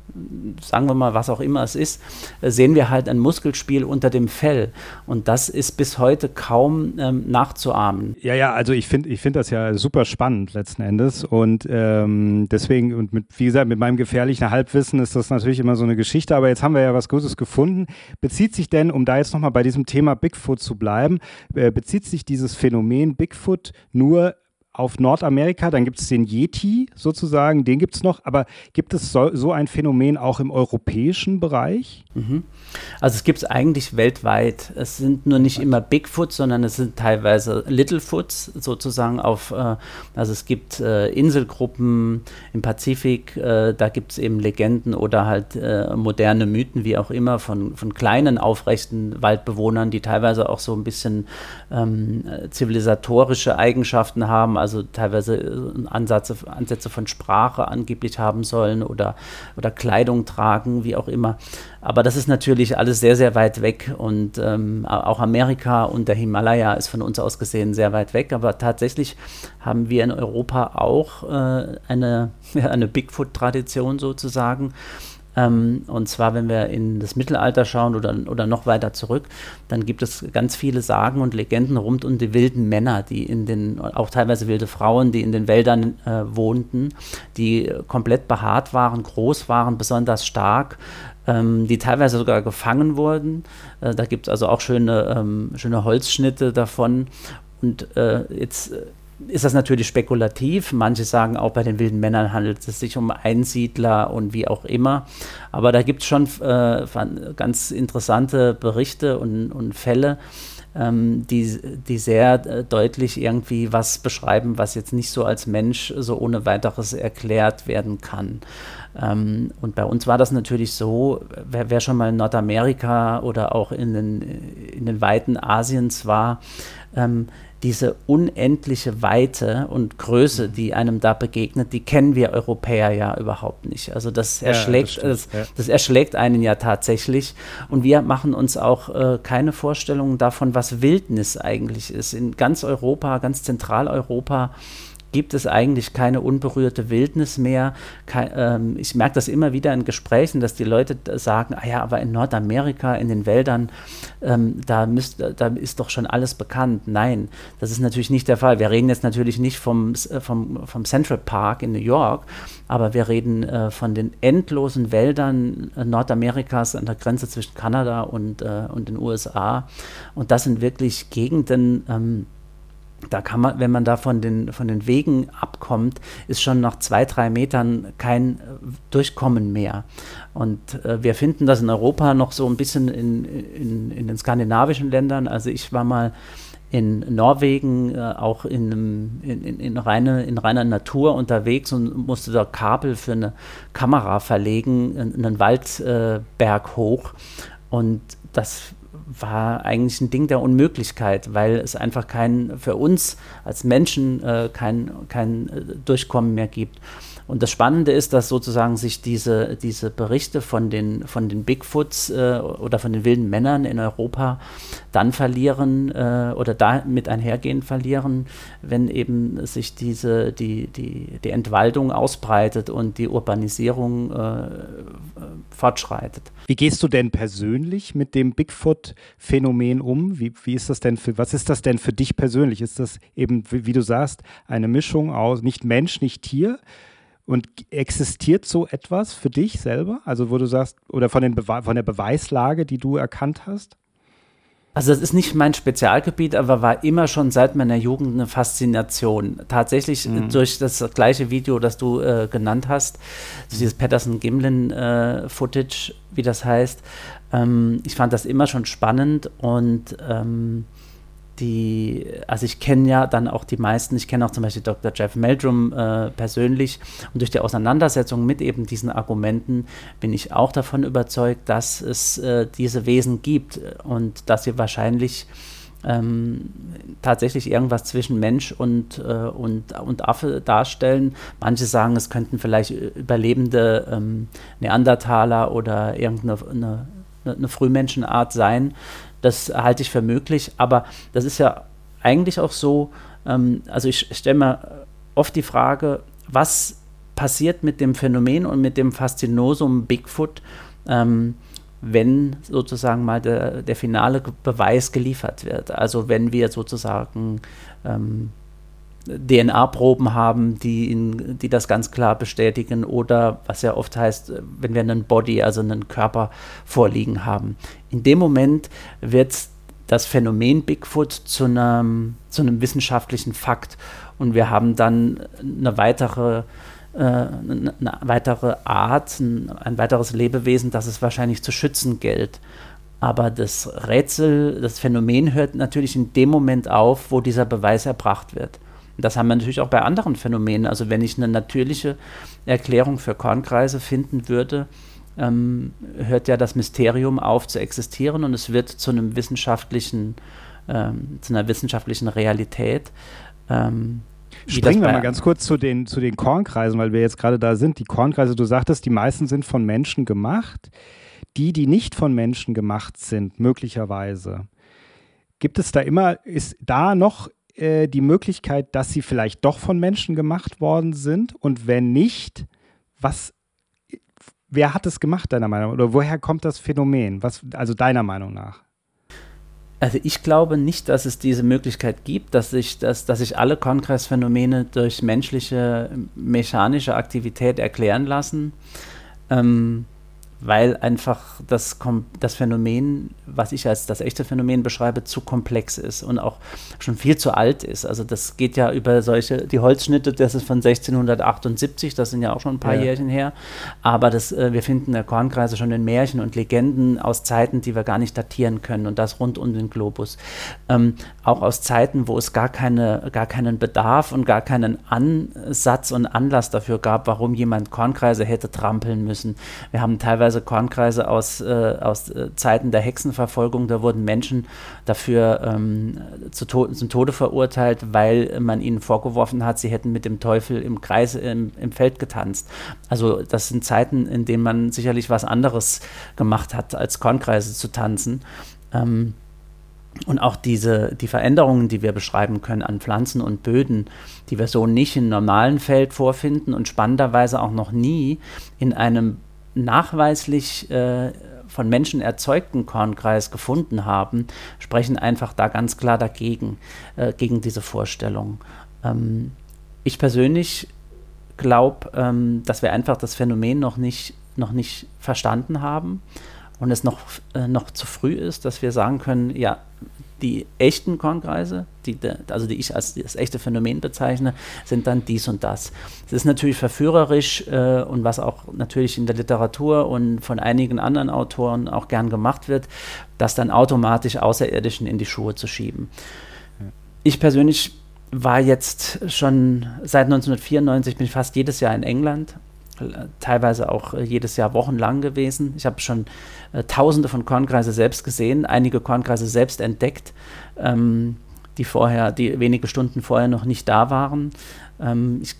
sagen wir mal, was auch immer es ist, äh, sehen wir halt ein Muskelspiel unter dem Fell. Und das ist bis heute kaum ähm, nachzuahmen. Ja, ja, also ich finde ich find das ja super spannend letzten Endes. Und ähm, deswegen, und mit, wie gesagt, mit meinem gefährlichen Halbwissen ist das natürlich immer so eine Geschichte. Aber jetzt haben wir ja was Gutes gefunden. Bezieht sich denn, um da jetzt nochmal bei diesem Thema Bigfoot zu bleiben, äh, bezieht sich dieses Phänomen Bigfoot nur auf Nordamerika, dann gibt es den Yeti sozusagen, den gibt es noch, aber gibt es so, so, ein Phänomen auch im europäischen Bereich? Mhm. Also es gibt es eigentlich weltweit. Es sind nur nicht immer Bigfoot, sondern es sind teilweise Littlefoots sozusagen auf, äh, also es gibt äh, Inselgruppen im Pazifik, äh, da gibt es eben Legenden oder halt äh, moderne Mythen, wie auch immer, von, von kleinen aufrechten Waldbewohnern, die teilweise auch so ein bisschen ähm, zivilisatorische Eigenschaften haben also teilweise äh, Ansätze, Ansätze von Sprache angeblich haben sollen oder, oder Kleidung tragen, wie auch immer. Aber das ist natürlich alles sehr, sehr weit weg und ähm, auch Amerika und der Himalaya ist von uns aus gesehen sehr weit weg. Aber tatsächlich haben wir in Europa auch äh, eine, eine Bigfoot-Tradition sozusagen. Ähm, und zwar, wenn wir in das Mittelalter schauen oder, oder noch weiter zurück, dann gibt es ganz viele Sagen und Legenden rund um die wilden Männer, die in den, auch teilweise wilde Frauen, die in den Wäldern äh, wohnten, die komplett behaart waren, groß waren, besonders stark, ähm, die teilweise sogar gefangen wurden. Äh, da gibt es also auch schöne, ähm, schöne Holzschnitte davon. Und äh, jetzt ist das natürlich spekulativ. Manche sagen auch, bei den wilden Männern handelt es sich um Einsiedler und wie auch immer. Aber da gibt es schon äh, ganz interessante Berichte und, und Fälle, ähm, die, die sehr äh, deutlich irgendwie was beschreiben, was jetzt nicht so als Mensch so ohne weiteres erklärt werden kann. Ähm, und bei uns war das natürlich so, wer, wer, schon mal in Nordamerika oder auch in den, in den Weiten Asiens war, ähm, diese unendliche Weite und Größe, mhm. die einem da begegnet, die kennen wir Europäer ja überhaupt nicht. Also das erschlägt, ja, das, das, das, erschlägt einen ja tatsächlich. Und wir machen uns auch äh, keine Vorstellungen davon, was Wildnis eigentlich ist. In ganz Europa, ganz Zentraleuropa gibt es eigentlich keine unberührte Wildnis mehr. Kein, ähm, ich merke das immer wieder in Gesprächen, dass die Leute sagen, ah ja, aber in Nordamerika, in den Wäldern, ähm, da, müsst, da ist doch schon alles bekannt. Nein, das ist natürlich nicht der Fall. Wir reden jetzt natürlich nicht vom, äh, vom, vom Central Park in New York, aber wir reden äh, von den endlosen Wäldern äh, Nordamerikas an der Grenze zwischen Kanada und, äh, und den USA. Und das sind wirklich Gegenden, ähm, da kann man, wenn man da von den, von den Wegen abkommt, ist schon nach zwei, drei Metern kein äh, Durchkommen mehr. Und äh, wir finden das in Europa noch so ein bisschen in, in, in den skandinavischen Ländern. Also ich war mal in Norwegen äh, auch in, in, in, reine, in reiner Natur unterwegs und musste da Kabel für eine Kamera verlegen, einen Waldberg äh, hoch. Und das war eigentlich ein Ding der Unmöglichkeit, weil es einfach kein, für uns als Menschen äh, kein, kein äh, Durchkommen mehr gibt. Und das Spannende ist, dass sozusagen sich diese, diese Berichte von den, von den Bigfoots äh, oder von den wilden Männern in Europa dann verlieren äh, oder damit einhergehen verlieren, wenn eben sich diese, die, die, die Entwaldung ausbreitet und die Urbanisierung äh, fortschreitet. Wie gehst du denn persönlich mit dem Bigfoot-Phänomen um? Wie, wie ist das denn für, was ist das denn für dich persönlich? Ist das eben, wie, wie du sagst, eine Mischung aus nicht Mensch, nicht Tier? Und existiert so etwas für dich selber? Also, wo du sagst, oder von, den von der Beweislage, die du erkannt hast? Also das ist nicht mein Spezialgebiet, aber war immer schon seit meiner Jugend eine Faszination. Tatsächlich mhm. durch das gleiche Video, das du äh, genannt hast, dieses Patterson-Gimlin-Footage, äh, wie das heißt. Ähm, ich fand das immer schon spannend und ähm, die, also ich kenne ja dann auch die meisten, ich kenne auch zum Beispiel Dr. Jeff Meldrum äh, persönlich und durch die Auseinandersetzung mit eben diesen Argumenten bin ich auch davon überzeugt, dass es äh, diese Wesen gibt und dass sie wahrscheinlich ähm, tatsächlich irgendwas zwischen Mensch und, äh, und, und Affe darstellen. Manche sagen, es könnten vielleicht überlebende ähm, Neandertaler oder irgendeine eine, eine Frühmenschenart sein. Das halte ich für möglich, aber das ist ja eigentlich auch so, ähm, also ich stelle mir oft die Frage, was passiert mit dem Phänomen und mit dem Faszinosum Bigfoot, ähm, wenn sozusagen mal der, der finale Beweis geliefert wird. Also wenn wir sozusagen ähm, DNA-Proben haben, die, in, die das ganz klar bestätigen oder was ja oft heißt, wenn wir einen Body, also einen Körper vorliegen haben. In dem Moment wird das Phänomen Bigfoot zu einem, zu einem wissenschaftlichen Fakt und wir haben dann eine weitere äh, eine weitere Art, ein weiteres Lebewesen, das es wahrscheinlich zu schützen gilt. Aber das Rätsel, das Phänomen hört natürlich in dem Moment auf, wo dieser Beweis erbracht wird. Das haben wir natürlich auch bei anderen Phänomenen. Also wenn ich eine natürliche Erklärung für Kornkreise finden würde, ähm, hört ja das Mysterium auf zu existieren und es wird zu einem wissenschaftlichen, ähm, zu einer wissenschaftlichen Realität. Ähm, Springen wir mal ganz kurz zu den, zu den Kornkreisen, weil wir jetzt gerade da sind. Die Kornkreise, du sagtest, die meisten sind von Menschen gemacht. Die, die nicht von Menschen gemacht sind, möglicherweise. Gibt es da immer, ist da noch äh, die Möglichkeit, dass sie vielleicht doch von Menschen gemacht worden sind? Und wenn nicht, was, wer hat es gemacht, deiner Meinung nach? Oder woher kommt das Phänomen? Was, also deiner Meinung nach? Also ich glaube nicht, dass es diese Möglichkeit gibt, dass sich, dass, dass sich alle Kongressphänomene durch menschliche mechanische Aktivität erklären lassen. Ähm, weil einfach das, das Phänomen, was ich als das echte Phänomen beschreibe, zu komplex ist und auch schon viel zu alt ist. Also das geht ja über solche, die Holzschnitte, das ist von 1678, das sind ja auch schon ein paar ja. Jährchen her, aber das, äh, wir finden der Kornkreise schon in Märchen und Legenden aus Zeiten, die wir gar nicht datieren können und das rund um den Globus. Ähm, auch aus Zeiten, wo es gar, keine, gar keinen Bedarf und gar keinen Ansatz und Anlass dafür gab, warum jemand Kornkreise hätte trampeln müssen. Wir haben teilweise teilweise Kornkreise aus, äh, aus äh, Zeiten der Hexenverfolgung. Da wurden Menschen dafür ähm, zu to zum Tode verurteilt, weil man ihnen vorgeworfen hat, sie hätten mit dem Teufel im Kreis im, im Feld getanzt. Also das sind Zeiten, in denen man sicherlich was anderes gemacht hat, als Kornkreise zu tanzen. Ähm, und auch diese, die Veränderungen, die wir beschreiben können an Pflanzen und Böden, die wir so nicht im normalen Feld vorfinden und spannenderweise auch noch nie in einem nachweislich äh, von Menschen erzeugten Kornkreis gefunden haben, sprechen einfach da ganz klar dagegen, äh, gegen diese Vorstellung. Ähm, ich persönlich glaube, ähm, dass wir einfach das Phänomen noch nicht, noch nicht verstanden haben und es noch, äh, noch zu früh ist, dass wir sagen können, ja, die echten Kornkreise, die, also die ich als das echte Phänomen bezeichne, sind dann dies und das. Es ist natürlich verführerisch äh, und was auch natürlich in der Literatur und von einigen anderen Autoren auch gern gemacht wird, das dann automatisch Außerirdischen in die Schuhe zu schieben. Ich persönlich war jetzt schon seit 1994 bin ich fast jedes Jahr in England teilweise auch äh, jedes Jahr wochenlang gewesen. Ich habe schon äh, tausende von Kornkreise selbst gesehen, einige Kornkreise selbst entdeckt, ähm, die vorher, die wenige Stunden vorher noch nicht da waren. Ähm, ich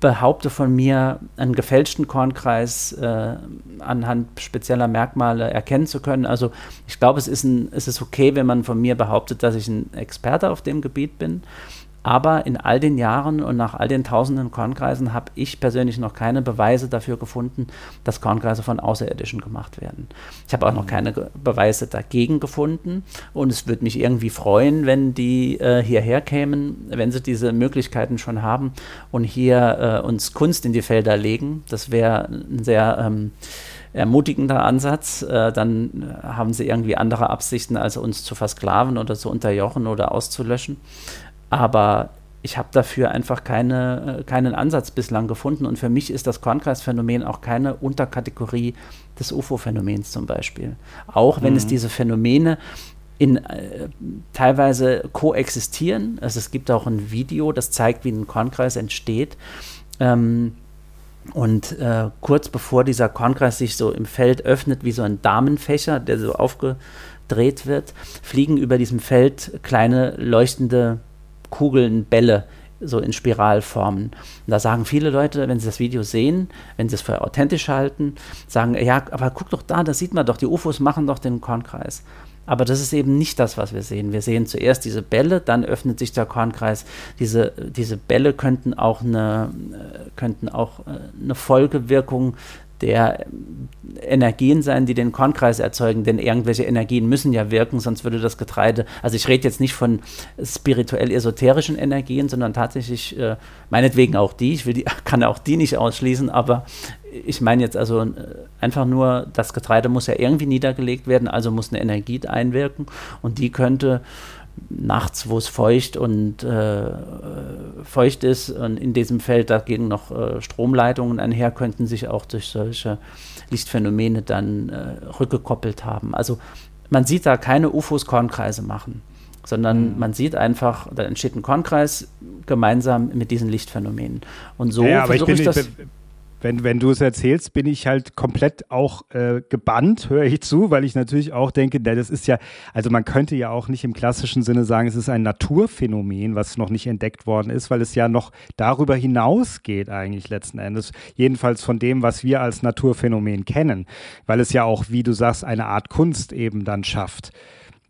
behaupte von mir, einen gefälschten Kornkreis äh, anhand spezieller Merkmale erkennen zu können. Also ich glaube, es es ist okay, wenn man von mir behauptet, dass ich ein Experte auf dem Gebiet bin. Aber in all den Jahren und nach all den tausenden Kornkreisen habe ich persönlich noch keine Beweise dafür gefunden, dass Kornkreise von Außerirdischen gemacht werden. Ich habe auch noch keine Beweise dagegen gefunden und es würde mich irgendwie freuen, wenn die äh, hierher kämen, wenn sie diese Möglichkeiten schon haben und hier äh, uns Kunst in die Felder legen. Das wäre ein sehr ähm, ermutigender Ansatz. Äh, dann haben sie irgendwie andere Absichten, als uns zu versklaven oder zu unterjochen oder auszulöschen. Aber ich habe dafür einfach keine, äh, keinen Ansatz bislang gefunden. Und für mich ist das Kornkreisphänomen auch keine Unterkategorie des UFO-Phänomens zum Beispiel. Auch wenn mhm. es diese Phänomene in, äh, teilweise koexistieren. Also es gibt auch ein Video, das zeigt, wie ein Kornkreis entsteht. Ähm, und äh, kurz bevor dieser Kornkreis sich so im Feld öffnet, wie so ein Damenfächer, der so aufgedreht wird, fliegen über diesem Feld kleine leuchtende Kugeln, Bälle so in Spiralformen. Und da sagen viele Leute, wenn sie das Video sehen, wenn sie es für authentisch halten, sagen, ja, aber guck doch da, da sieht man doch, die UFOs machen doch den Kornkreis. Aber das ist eben nicht das, was wir sehen. Wir sehen zuerst diese Bälle, dann öffnet sich der Kornkreis. Diese, diese Bälle könnten auch eine, äh, könnten auch äh, eine Folgewirkung der Energien sein, die den Kornkreis erzeugen, denn irgendwelche Energien müssen ja wirken, sonst würde das Getreide, also ich rede jetzt nicht von spirituell-esoterischen Energien, sondern tatsächlich, äh, meinetwegen auch die, ich will die, kann auch die nicht ausschließen, aber ich meine jetzt also äh, einfach nur, das Getreide muss ja irgendwie niedergelegt werden, also muss eine Energie einwirken und die könnte nachts, wo es feucht und äh, feucht ist und in diesem Feld dagegen noch äh, Stromleitungen einher, könnten sich auch durch solche Lichtphänomene dann äh, rückgekoppelt haben. Also man sieht da keine UFOs Kornkreise machen, sondern mhm. man sieht einfach, da entsteht ein Kornkreis gemeinsam mit diesen Lichtphänomenen. Und so ja, versuche ich das. Wenn, wenn du es erzählst, bin ich halt komplett auch äh, gebannt, höre ich zu, weil ich natürlich auch denke, das ist ja, also man könnte ja auch nicht im klassischen Sinne sagen, es ist ein Naturphänomen, was noch nicht entdeckt worden ist, weil es ja noch darüber hinausgeht eigentlich letzten Endes, jedenfalls von dem, was wir als Naturphänomen kennen, weil es ja auch, wie du sagst, eine Art Kunst eben dann schafft.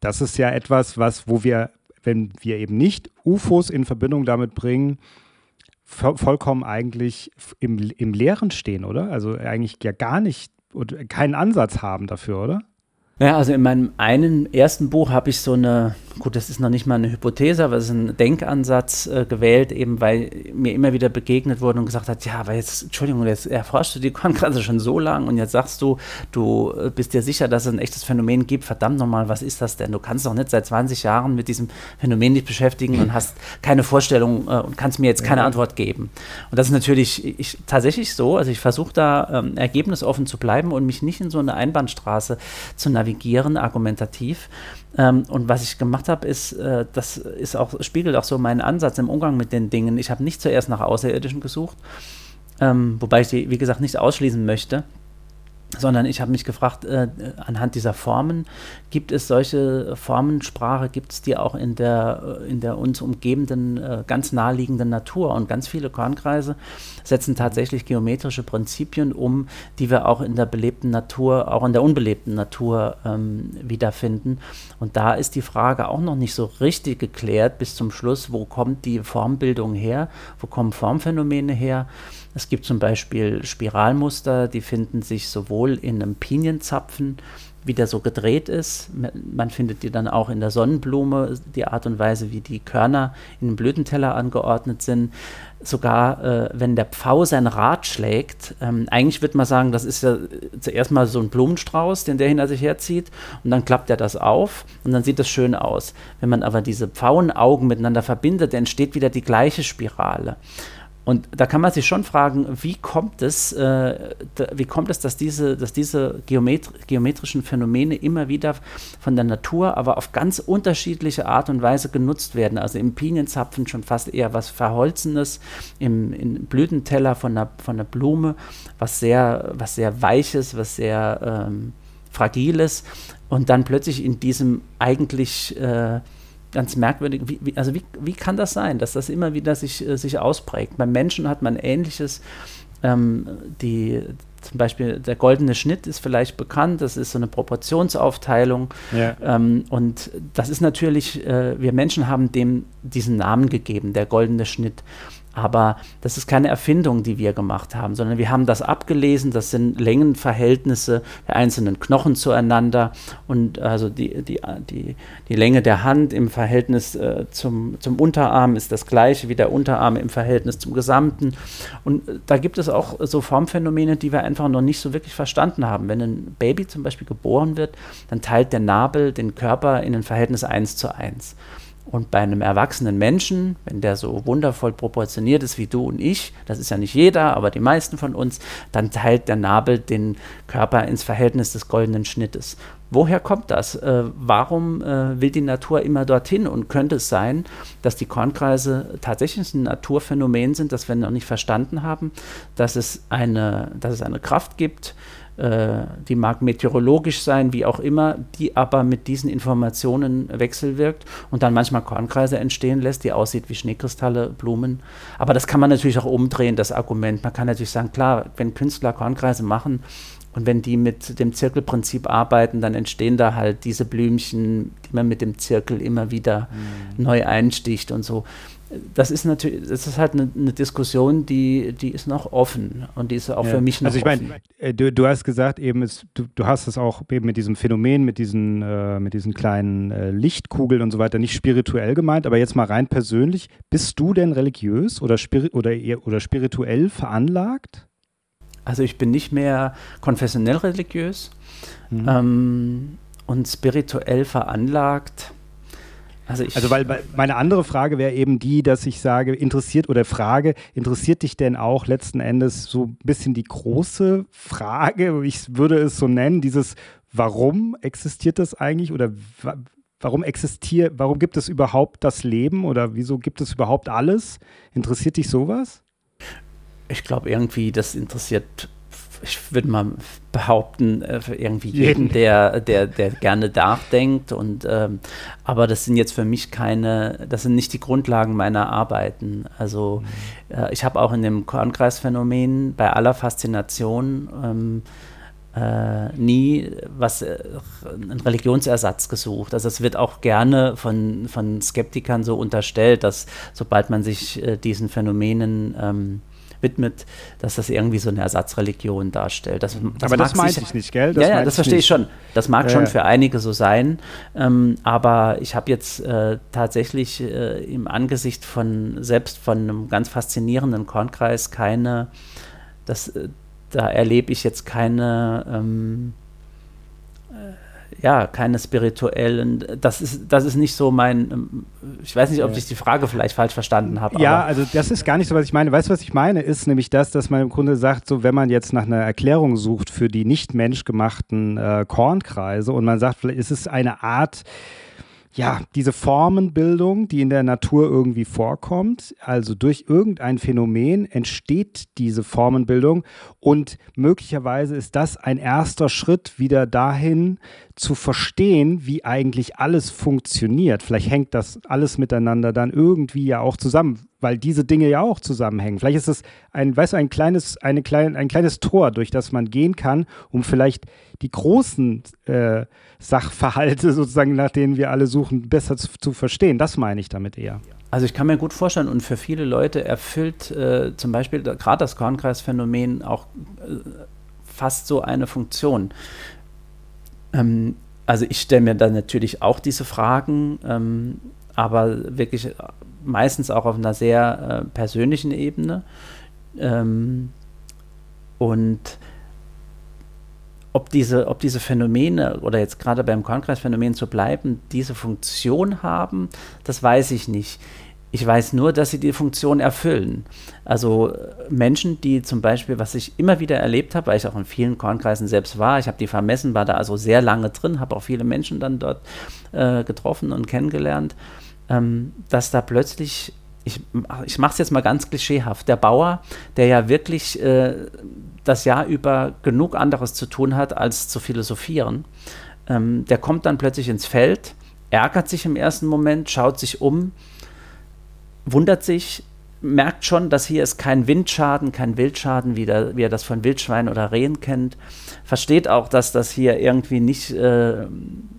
Das ist ja etwas, was, wo wir, wenn wir eben nicht UFOs in Verbindung damit bringen, vollkommen eigentlich im, im Leeren stehen, oder? Also eigentlich ja gar nicht und keinen Ansatz haben dafür, oder? Ja, also in meinem einen ersten Buch habe ich so eine, gut, das ist noch nicht mal eine Hypothese, aber es ist ein Denkansatz äh, gewählt, eben weil mir immer wieder begegnet wurde und gesagt hat, ja, aber jetzt, Entschuldigung, jetzt erforschst du die Kornkranze schon so lang und jetzt sagst du, du äh, bist dir sicher, dass es ein echtes Phänomen gibt. Verdammt nochmal, was ist das denn? Du kannst doch nicht seit 20 Jahren mit diesem Phänomen dich beschäftigen und hast keine Vorstellung äh, und kannst mir jetzt keine ja. Antwort geben. Und das ist natürlich ich, tatsächlich so. Also ich versuche da ähm, ergebnisoffen zu bleiben und mich nicht in so eine Einbahnstraße zu navigieren navigieren, argumentativ. Ähm, und was ich gemacht habe, ist, äh, das ist auch, spiegelt auch so meinen Ansatz im Umgang mit den Dingen. Ich habe nicht zuerst nach Außerirdischen gesucht, ähm, wobei ich die, wie gesagt, nicht ausschließen möchte sondern ich habe mich gefragt, äh, anhand dieser Formen, gibt es solche Formensprache, gibt es die auch in der, äh, in der uns umgebenden, äh, ganz naheliegenden Natur? Und ganz viele Kornkreise setzen tatsächlich geometrische Prinzipien um, die wir auch in der belebten Natur, auch in der unbelebten Natur ähm, wiederfinden. Und da ist die Frage auch noch nicht so richtig geklärt bis zum Schluss, wo kommt die Formbildung her, wo kommen Formphänomene her? Es gibt zum Beispiel Spiralmuster, die finden sich sowohl in einem Pinienzapfen, wie der so gedreht ist. Man findet die dann auch in der Sonnenblume, die Art und Weise, wie die Körner in den Blütenteller angeordnet sind. Sogar äh, wenn der Pfau sein Rad schlägt, ähm, eigentlich würde man sagen, das ist ja zuerst mal so ein Blumenstrauß, den der hinter sich herzieht, und dann klappt er das auf und dann sieht das schön aus. Wenn man aber diese Pfauenaugen miteinander verbindet, entsteht wieder die gleiche Spirale. Und da kann man sich schon fragen, wie kommt es, äh, da, wie kommt es, dass diese, dass diese Geometri geometrischen Phänomene immer wieder von der Natur, aber auf ganz unterschiedliche Art und Weise genutzt werden. Also im Pinienzapfen schon fast eher was Verholzenes, im, im Blütenteller von einer, von einer Blume, was sehr, was sehr Weiches, was sehr ähm, Fragiles. Und dann plötzlich in diesem eigentlich äh, ganz merkwürdig. Wie, wie, also wie, wie kann das sein, dass das immer wieder sich, äh, sich ausprägt? Beim Menschen hat man ähnliches. Ähm, die, zum Beispiel der goldene Schnitt ist vielleicht bekannt, das ist so eine Proportionsaufteilung. Ja. Ähm, und das ist natürlich, äh, wir Menschen haben dem diesen Namen gegeben, der goldene Schnitt. Aber das ist keine Erfindung, die wir gemacht haben, sondern wir haben das abgelesen. Das sind Längenverhältnisse der einzelnen Knochen zueinander und also die, die, die, die Länge der Hand im Verhältnis äh, zum, zum Unterarm ist das gleiche wie der Unterarm im Verhältnis zum Gesamten. Und da gibt es auch so Formphänomene, die wir einfach noch nicht so wirklich verstanden haben. Wenn ein Baby zum Beispiel geboren wird, dann teilt der Nabel den Körper in ein Verhältnis 1 zu 1. Und bei einem erwachsenen Menschen, wenn der so wundervoll proportioniert ist wie du und ich, das ist ja nicht jeder, aber die meisten von uns, dann teilt der Nabel den Körper ins Verhältnis des goldenen Schnittes. Woher kommt das? Äh, warum äh, will die Natur immer dorthin? Und könnte es sein, dass die Kornkreise tatsächlich ein Naturphänomen sind, das wir noch nicht verstanden haben, dass es eine, dass es eine Kraft gibt, die mag meteorologisch sein, wie auch immer, die aber mit diesen Informationen wechselwirkt und dann manchmal Kornkreise entstehen lässt, die aussieht wie Schneekristalle, Blumen. Aber das kann man natürlich auch umdrehen, das Argument. Man kann natürlich sagen, klar, wenn Künstler Kornkreise machen, und wenn die mit dem Zirkelprinzip arbeiten, dann entstehen da halt diese Blümchen, die man mit dem Zirkel immer wieder mhm. neu einsticht und so das ist natürlich, das ist halt eine, eine, Diskussion, die, die ist noch offen und die ist auch ja. für mich noch Also ich meine, äh, du, du hast gesagt eben, es, du, du hast es auch eben mit diesem Phänomen, mit diesen, äh, mit diesen kleinen äh, Lichtkugeln und so weiter nicht spirituell gemeint, aber jetzt mal rein persönlich, bist du denn religiös oder, spiri oder, oder spirituell veranlagt? Also ich bin nicht mehr konfessionell religiös mhm. ähm, und spirituell veranlagt also, also, weil meine andere Frage wäre eben die, dass ich sage, interessiert oder frage, interessiert dich denn auch letzten Endes so ein bisschen die große Frage, ich würde es so nennen, dieses, warum existiert das eigentlich oder warum existiert, warum gibt es überhaupt das Leben oder wieso gibt es überhaupt alles? Interessiert dich sowas? Ich glaube irgendwie, das interessiert ich würde mal behaupten, äh, für irgendwie jeden, der, der, der gerne nachdenkt. Und, ähm, aber das sind jetzt für mich keine, das sind nicht die Grundlagen meiner Arbeiten. Also mhm. äh, ich habe auch in dem Kornkreisphänomen bei aller Faszination ähm, äh, nie was äh, einen Religionsersatz gesucht. Also es wird auch gerne von, von Skeptikern so unterstellt, dass sobald man sich äh, diesen Phänomenen ähm, widmet, dass das irgendwie so eine Ersatzreligion darstellt. Das, das aber das meinte ich nicht, gell? Das ja, ja, das verstehe ich schon. Das mag äh, schon für einige so sein. Ähm, aber ich habe jetzt äh, tatsächlich äh, im Angesicht von, selbst von einem ganz faszinierenden Kornkreis keine, das, äh, da erlebe ich jetzt keine ähm, ja, keine spirituellen, das ist, das ist nicht so mein, ich weiß nicht, ob ich die Frage vielleicht falsch verstanden habe. Ja, also das ist gar nicht so, was ich meine. Weißt du, was ich meine? Ist nämlich das, dass man im Grunde sagt, so wenn man jetzt nach einer Erklärung sucht für die nicht menschgemachten äh, Kornkreise und man sagt, vielleicht ist es eine Art, ja, diese Formenbildung, die in der Natur irgendwie vorkommt, also durch irgendein Phänomen entsteht diese Formenbildung und möglicherweise ist das ein erster Schritt wieder dahin zu verstehen, wie eigentlich alles funktioniert. Vielleicht hängt das alles miteinander dann irgendwie ja auch zusammen, weil diese Dinge ja auch zusammenhängen. Vielleicht ist es ein, weißt du, ein kleines, eine klein, ein kleines Tor, durch das man gehen kann, um vielleicht die großen äh, Sachverhalte sozusagen, nach denen wir alle suchen, besser zu, zu, verstehen. Das meine ich damit eher. Also ich kann mir gut vorstellen und für viele Leute erfüllt äh, zum Beispiel gerade das Kornkreisphänomen auch äh, fast so eine Funktion. Ähm, also ich stelle mir dann natürlich auch diese Fragen, ähm, aber wirklich meistens auch auf einer sehr äh, persönlichen Ebene. Ähm, und ob diese, ob diese Phänomene oder jetzt gerade beim Kornkreisphänomen zu bleiben, diese Funktion haben, das weiß ich nicht. Ich weiß nur, dass sie die Funktion erfüllen. Also Menschen, die zum Beispiel, was ich immer wieder erlebt habe, weil ich auch in vielen Kornkreisen selbst war, ich habe die vermessen, war da also sehr lange drin, habe auch viele Menschen dann dort äh, getroffen und kennengelernt, ähm, dass da plötzlich ich, ich mache es jetzt mal ganz klischeehaft, der Bauer, der ja wirklich äh, das Jahr über genug anderes zu tun hat, als zu philosophieren, ähm, der kommt dann plötzlich ins Feld, ärgert sich im ersten Moment, schaut sich um, wundert sich, merkt schon, dass hier ist kein Windschaden, kein Wildschaden, wie, der, wie er das von Wildschweinen oder Rehen kennt. Versteht auch, dass das hier irgendwie nicht, äh,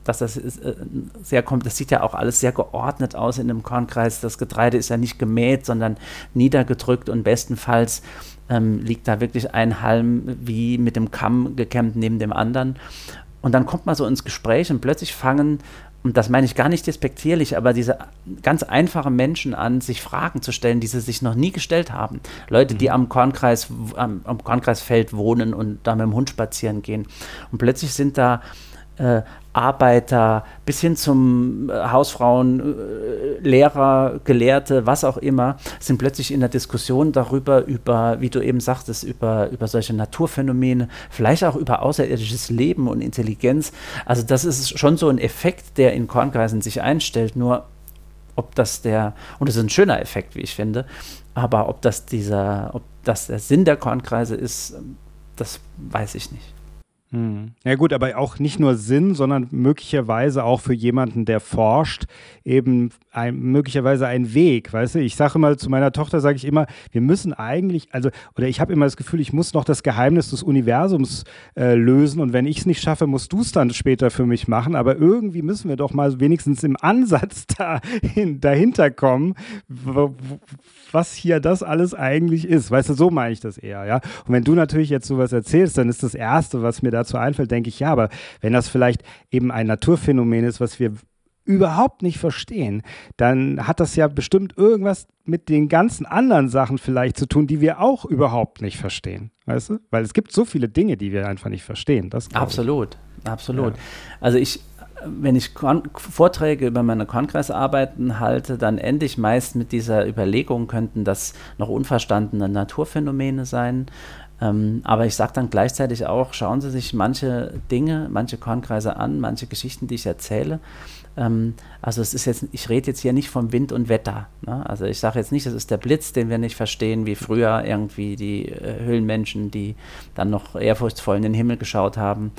dass das äh, sehr kommt. Das sieht ja auch alles sehr geordnet aus in dem Kornkreis. Das Getreide ist ja nicht gemäht, sondern niedergedrückt und bestenfalls ähm, liegt da wirklich ein Halm wie mit dem Kamm gekämmt neben dem anderen. Und dann kommt man so ins Gespräch und plötzlich fangen und das meine ich gar nicht despektierlich, aber diese ganz einfachen Menschen an, sich Fragen zu stellen, die sie sich noch nie gestellt haben. Leute, die mhm. am Kornkreis, am, am Kornkreisfeld wohnen und da mit dem Hund spazieren gehen. Und plötzlich sind da äh, Arbeiter bis hin zum äh, Hausfrauen, äh, Lehrer, Gelehrte, was auch immer, sind plötzlich in der Diskussion darüber, über, wie du eben sagtest, über, über solche Naturphänomene, vielleicht auch über außerirdisches Leben und Intelligenz. Also das ist schon so ein Effekt, der in Kornkreisen sich einstellt, nur ob das der, und das ist ein schöner Effekt, wie ich finde, aber ob das dieser, ob das der Sinn der Kornkreise ist, das weiß ich nicht. Hm. Ja gut, aber auch nicht nur Sinn, sondern möglicherweise auch für jemanden, der forscht, eben ein, möglicherweise ein Weg, weißt du? Ich sage immer zu meiner Tochter, sage ich immer, wir müssen eigentlich, also, oder ich habe immer das Gefühl, ich muss noch das Geheimnis des Universums äh, lösen und wenn ich es nicht schaffe, musst du es dann später für mich machen, aber irgendwie müssen wir doch mal wenigstens im Ansatz dahin, dahinter kommen, was hier das alles eigentlich ist, weißt du, so meine ich das eher, ja? Und wenn du natürlich jetzt sowas erzählst, dann ist das Erste, was mir da dazu einfällt, denke ich, ja, aber wenn das vielleicht eben ein Naturphänomen ist, was wir überhaupt nicht verstehen, dann hat das ja bestimmt irgendwas mit den ganzen anderen Sachen vielleicht zu tun, die wir auch überhaupt nicht verstehen. Weißt du? Weil es gibt so viele Dinge, die wir einfach nicht verstehen. Das absolut, ich. absolut. Ja. Also ich, wenn ich Kon Vorträge über meine Kongressarbeiten halte, dann ende ich meist mit dieser Überlegung, könnten das noch unverstandene Naturphänomene sein ähm, aber ich sage dann gleichzeitig auch, schauen Sie sich manche Dinge, manche Kornkreise an, manche Geschichten, die ich erzähle. Ähm, also es ist jetzt, ich rede jetzt hier nicht vom Wind und Wetter. Ne? Also ich sage jetzt nicht, das ist der Blitz, den wir nicht verstehen, wie früher irgendwie die äh, Höhlenmenschen, die dann noch ehrfurchtsvoll in den Himmel geschaut haben.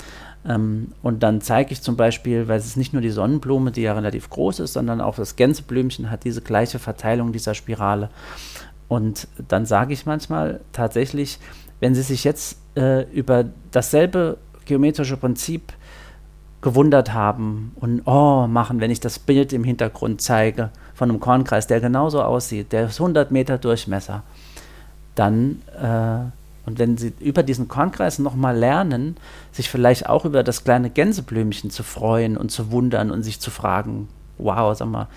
Ähm, und dann zeige ich zum Beispiel, weil es ist nicht nur die Sonnenblume, die ja relativ groß ist, sondern auch das Gänseblümchen hat diese gleiche Verteilung dieser Spirale. Und dann sage ich manchmal tatsächlich, wenn Sie sich jetzt äh, über dasselbe geometrische Prinzip gewundert haben und oh machen, wenn ich das Bild im Hintergrund zeige von einem Kornkreis, der genauso aussieht, der ist 100 Meter Durchmesser, dann äh, und wenn Sie über diesen Kornkreis nochmal lernen, sich vielleicht auch über das kleine Gänseblümchen zu freuen und zu wundern und sich zu fragen, wow, sag mal,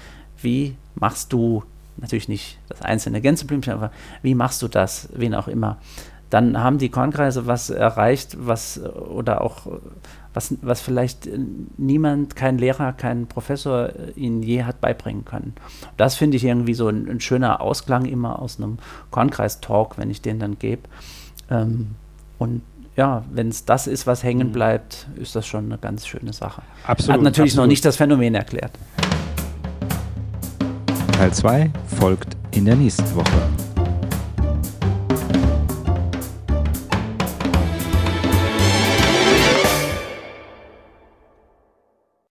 wie machst du, natürlich nicht das einzelne Gänseblümchen, aber wie machst du das, wen auch immer, dann haben die Kornkreise was erreicht, was oder auch was, was vielleicht niemand, kein Lehrer, kein Professor ihnen je hat beibringen können. Das finde ich irgendwie so ein, ein, schöner Ausklang immer aus einem Kornkreis-Talk, wenn ich den dann gebe. Ähm, und ja, wenn es das ist, was hängen mhm. bleibt, ist das schon eine ganz schöne Sache. Absolut. Hat natürlich absolut. noch nicht das Phänomen erklärt. Teil 2 folgt in der nächsten Woche.